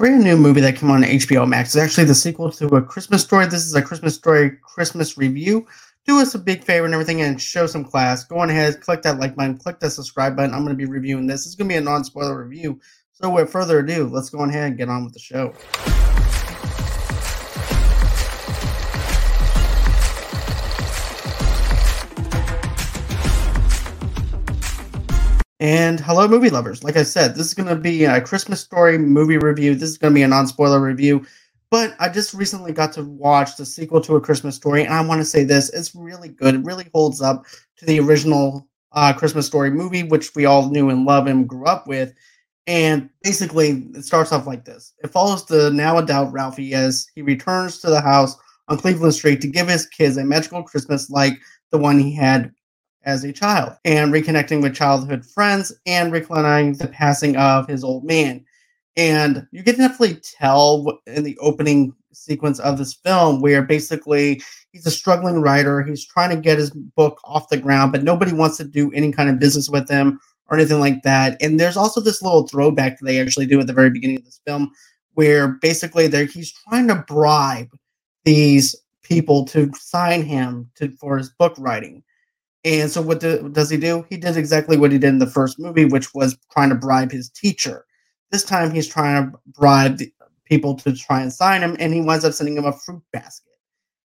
brand new movie that came on HBO Max. It's actually the sequel to A Christmas Story. This is a Christmas Story Christmas review. Do us a big favor and everything and show some class. Go on ahead, click that like button, click that subscribe button. I'm going to be reviewing this. It's going to be a non spoiler review. So, without further ado, let's go on ahead and get on with the show. And hello, movie lovers. Like I said, this is going to be a Christmas story movie review. This is going to be a non spoiler review. But I just recently got to watch the sequel to A Christmas Story, and I want to say this: it's really good. It really holds up to the original uh, Christmas Story movie, which we all knew and love and grew up with. And basically, it starts off like this: it follows the now adult Ralphie as he returns to the house on Cleveland Street to give his kids a magical Christmas like the one he had as a child, and reconnecting with childhood friends and reclining the passing of his old man. And you can definitely tell in the opening sequence of this film where basically he's a struggling writer. He's trying to get his book off the ground, but nobody wants to do any kind of business with him or anything like that. And there's also this little throwback that they actually do at the very beginning of this film where basically he's trying to bribe these people to sign him to for his book writing. And so what do, does he do? He did exactly what he did in the first movie, which was trying to bribe his teacher. This time he's trying to bribe people to try and sign him, and he winds up sending him a fruit basket.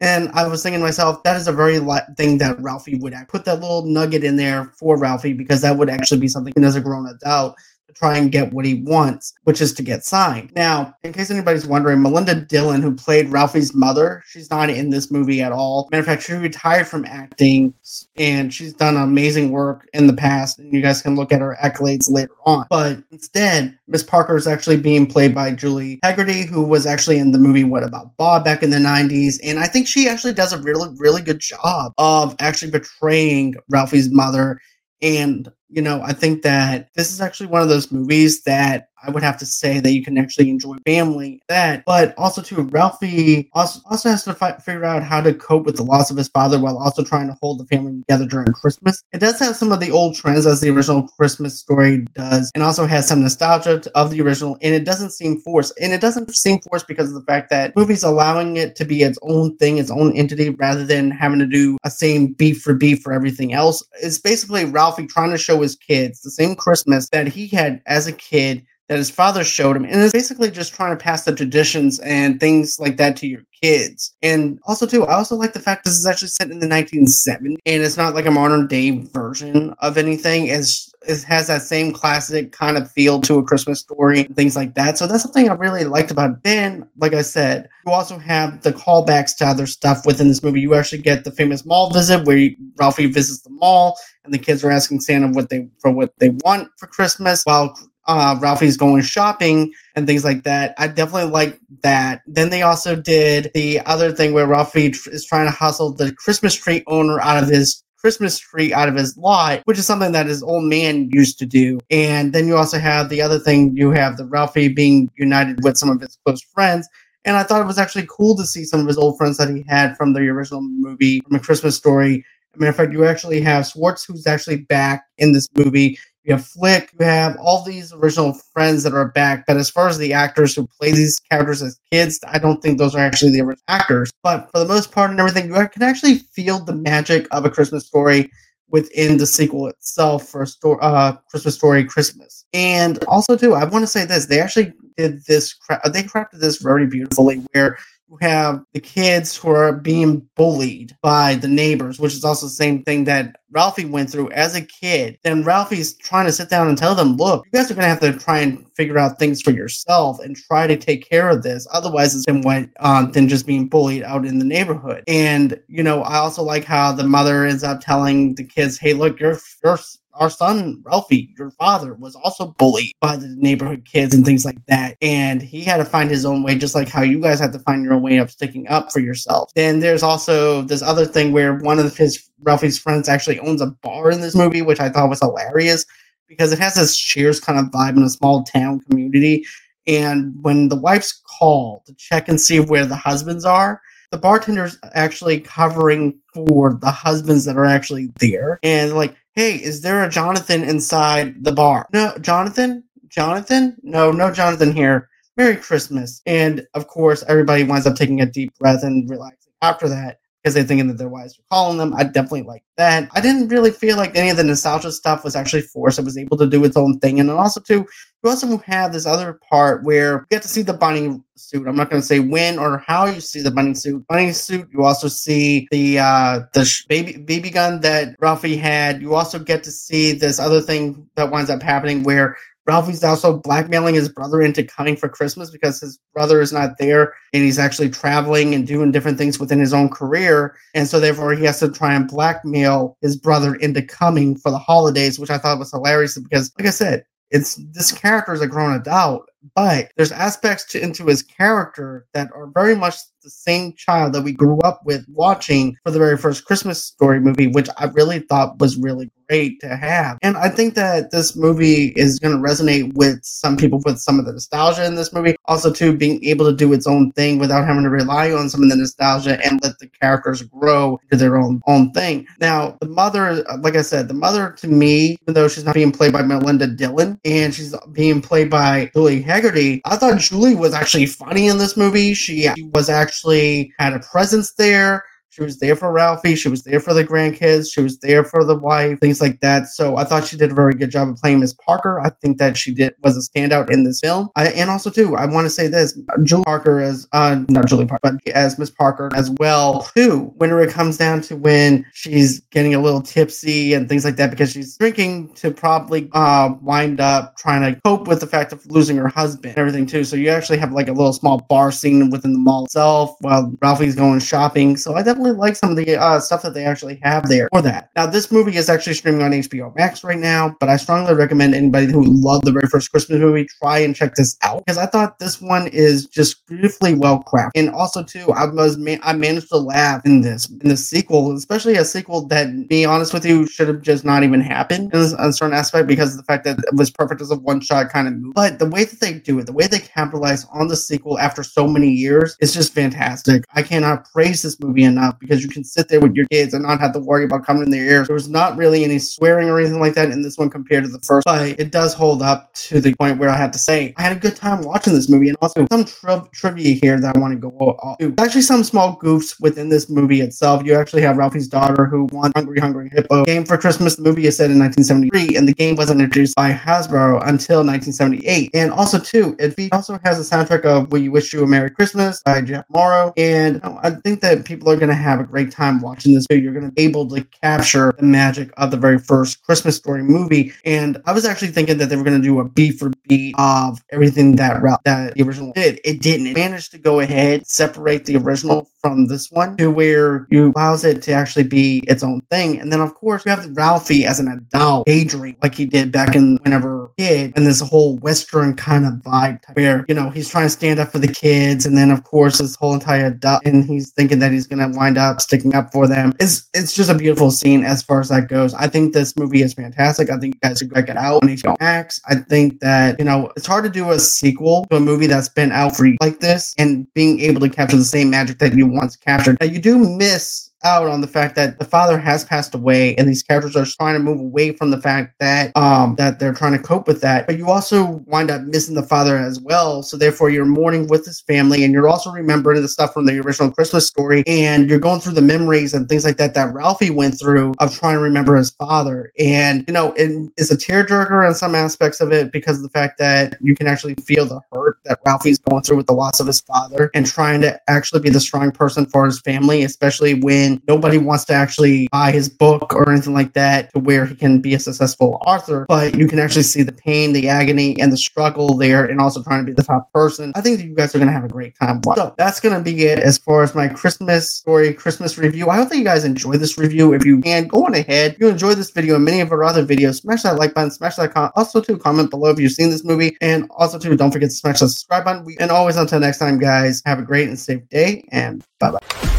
And I was thinking to myself, that is a very li- thing that Ralphie would act. put that little nugget in there for Ralphie because that would actually be something as a grown adult to try and get what he wants, which is to get signed. Now, in case anybody's wondering, Melinda Dillon, who played Ralphie's mother, she's not in this movie at all. Matter of fact, she retired from acting and she's done amazing work in the past. And you guys can look at her accolades later on. But instead, Miss Parker is actually being played by Julie Hagerty, who was actually in the movie What About Bob back in the 90s. And I think she actually does a really, really good job of actually portraying Ralphie's mother and, you know, I think that this is actually one of those movies that I would have to say that you can actually enjoy family that, but also too, Ralphie also, also has to fi- figure out how to cope with the loss of his father while also trying to hold the family together during Christmas. It does have some of the old trends as the original Christmas story does, and also has some nostalgia of the original, and it doesn't seem forced. And it doesn't seem forced because of the fact that movies allowing it to be its own thing, its own entity, rather than having to do a same beef for beef for everything else. It's basically Ralphie trying to show his kids the same Christmas that he had as a kid that his father showed him. And it's basically just trying to pass the traditions and things like that to your kids. And also, too, I also like the fact this is actually set in the 1970s and it's not like a modern day version of anything. It's, it has that same classic kind of feel to a Christmas story things like that. So that's something I really liked about it. Then, like I said, you also have the callbacks to other stuff within this movie. You actually get the famous mall visit where Ralphie visits the mall and the kids are asking Santa what they for what they want for Christmas while uh, Ralphie's going shopping and things like that. I definitely like that. Then they also did the other thing where Ralphie tr- is trying to hustle the Christmas tree owner out of his Christmas tree out of his lot, which is something that his old man used to do. And then you also have the other thing you have the Ralphie being united with some of his close friends. And I thought it was actually cool to see some of his old friends that he had from the original movie, from A Christmas Story. Matter of fact, you actually have Schwartz, who's actually back in this movie. You have Flick, you have all these original friends that are back. But as far as the actors who play these characters as kids, I don't think those are actually the original actors. But for the most part and everything, you can actually feel the magic of a Christmas story within the sequel itself for story, uh, Christmas Story Christmas. And also, too, I want to say this: they actually did this. Cra- they crafted this very beautifully, where have the kids who are being bullied by the neighbors, which is also the same thing that Ralphie went through as a kid. Then Ralphie's trying to sit down and tell them, look, you guys are going to have to try and figure out things for yourself and try to take care of this. Otherwise, it's been what um, than just being bullied out in the neighborhood. And, you know, I also like how the mother ends up telling the kids, hey, look, you're, you're our son Ralphie, your father, was also bullied by the neighborhood kids and things like that. And he had to find his own way, just like how you guys had to find your own way of sticking up for yourself. Then there's also this other thing where one of his Ralphie's friends actually owns a bar in this movie, which I thought was hilarious because it has this Cheers kind of vibe in a small town community. And when the wives call to check and see where the husbands are, the bartender's actually covering for the husbands that are actually there. And like, hey, is there a Jonathan inside the bar? No, Jonathan? Jonathan? No, no Jonathan here. Merry Christmas. And of course, everybody winds up taking a deep breath and relaxing after that because they're thinking that their wives are calling them. I definitely like that. I didn't really feel like any of the nostalgia stuff was actually forced. It was able to do its own thing. And then also, too, you also have this other part where you get to see the bunny suit. I'm not going to say when or how you see the bunny suit. Bunny suit. You also see the uh, the baby baby gun that Ralphie had. You also get to see this other thing that winds up happening where Ralphie's also blackmailing his brother into coming for Christmas because his brother is not there and he's actually traveling and doing different things within his own career. And so, therefore, he has to try and blackmail his brother into coming for the holidays, which I thought was hilarious because, like I said, it's this character is a grown adult, but there's aspects to, into his character that are very much the same child that we grew up with watching for the very first Christmas story movie, which I really thought was really great to have. And I think that this movie is going to resonate with some people with some of the nostalgia in this movie. Also, too, being able to do its own thing without having to rely on some of the nostalgia and let the characters grow into their own own thing. Now, the mother, like I said, the mother to me, even though she's not being played by Melinda Dillon and she's being played by Julie Hagerty, I thought Julie was actually funny in this movie. She was actually had a presence there. She was there for Ralphie. She was there for the grandkids. She was there for the wife, things like that. So I thought she did a very good job of playing Miss Parker. I think that she did was a standout in this film. I, and also too, I want to say this: Julie Parker as uh, not Julie Parker, but as Miss Parker as well too. Whenever it comes down to when she's getting a little tipsy and things like that, because she's drinking to probably uh, wind up trying to cope with the fact of losing her husband and everything too. So you actually have like a little small bar scene within the mall itself while Ralphie's going shopping. So I definitely like some of the uh, stuff that they actually have there for that. Now, this movie is actually streaming on HBO Max right now, but I strongly recommend anybody who loved the very first Christmas movie try and check this out because I thought this one is just beautifully well crafted. And also, too, I was ma- I managed to laugh in this in the sequel, especially a sequel that, be honest with you, should have just not even happened in a certain aspect because of the fact that it was perfect as a one shot kind of movie. But the way that they do it, the way they capitalize on the sequel after so many years, is just fantastic. I cannot praise this movie enough because you can sit there with your kids and not have to worry about coming in their ears. There was not really any swearing or anything like that in this one compared to the first, but it does hold up to the point where I have to say I had a good time watching this movie. And also some tri- trivia here that I want to go off to. Actually, some small goofs within this movie itself. You actually have Ralphie's daughter who won Hungry Hungry Hippo game for Christmas. The movie is set in 1973, and the game wasn't introduced by Hasbro until 1978. And also, too, it also has a soundtrack of "We Wish You a Merry Christmas" by Jeff Morrow. And you know, I think that people are going to have a great time watching this video. You're going to be able to capture the magic of the very first Christmas story movie. And I was actually thinking that they were going to do a beat for beat of everything that that the original did. It didn't. It managed to go ahead, separate the original from this one to where you allows it to actually be its own thing. And then of course you have Ralphie as an adult daydream like he did back in whenever kid and this whole western kind of vibe where you know he's trying to stand up for the kids and then of course this whole entire adult and he's thinking that he's gonna wind up sticking up for them. It's it's just a beautiful scene as far as that goes. I think this movie is fantastic. I think you guys should check it out on HBO. I think that you know it's hard to do a sequel to a movie that's been out for like this and being able to capture the same magic that you once captured. Now you do miss out on the fact that the father has passed away and these characters are trying to move away from the fact that um that they're trying to cope with that. But you also wind up missing the father as well. So therefore you're mourning with his family and you're also remembering the stuff from the original christmas story and you're going through the memories and things like that that ralphie went through of trying to remember his father. And you know it is a tearjerker in some aspects of it because of the fact that you can actually feel the hurt that ralphie's going through with the loss of his father and trying to actually be the strong person for his family especially when nobody wants to actually buy his book or anything like that to where he can be a successful author. But you can actually see the pain, the agony, and the struggle there, and also trying to be the top person. I think that you guys are going to have a great time. So that's going to be it as far as my Christmas story, Christmas review. I hope that you guys enjoy this review. If you can, go on ahead. If you enjoy this video and many of our other videos, smash that like button, smash that comment. Also, to comment below if you've seen this movie, and also too, don't forget to smash the subscribe button. And always until next time, guys, have a great and safe day, and bye bye.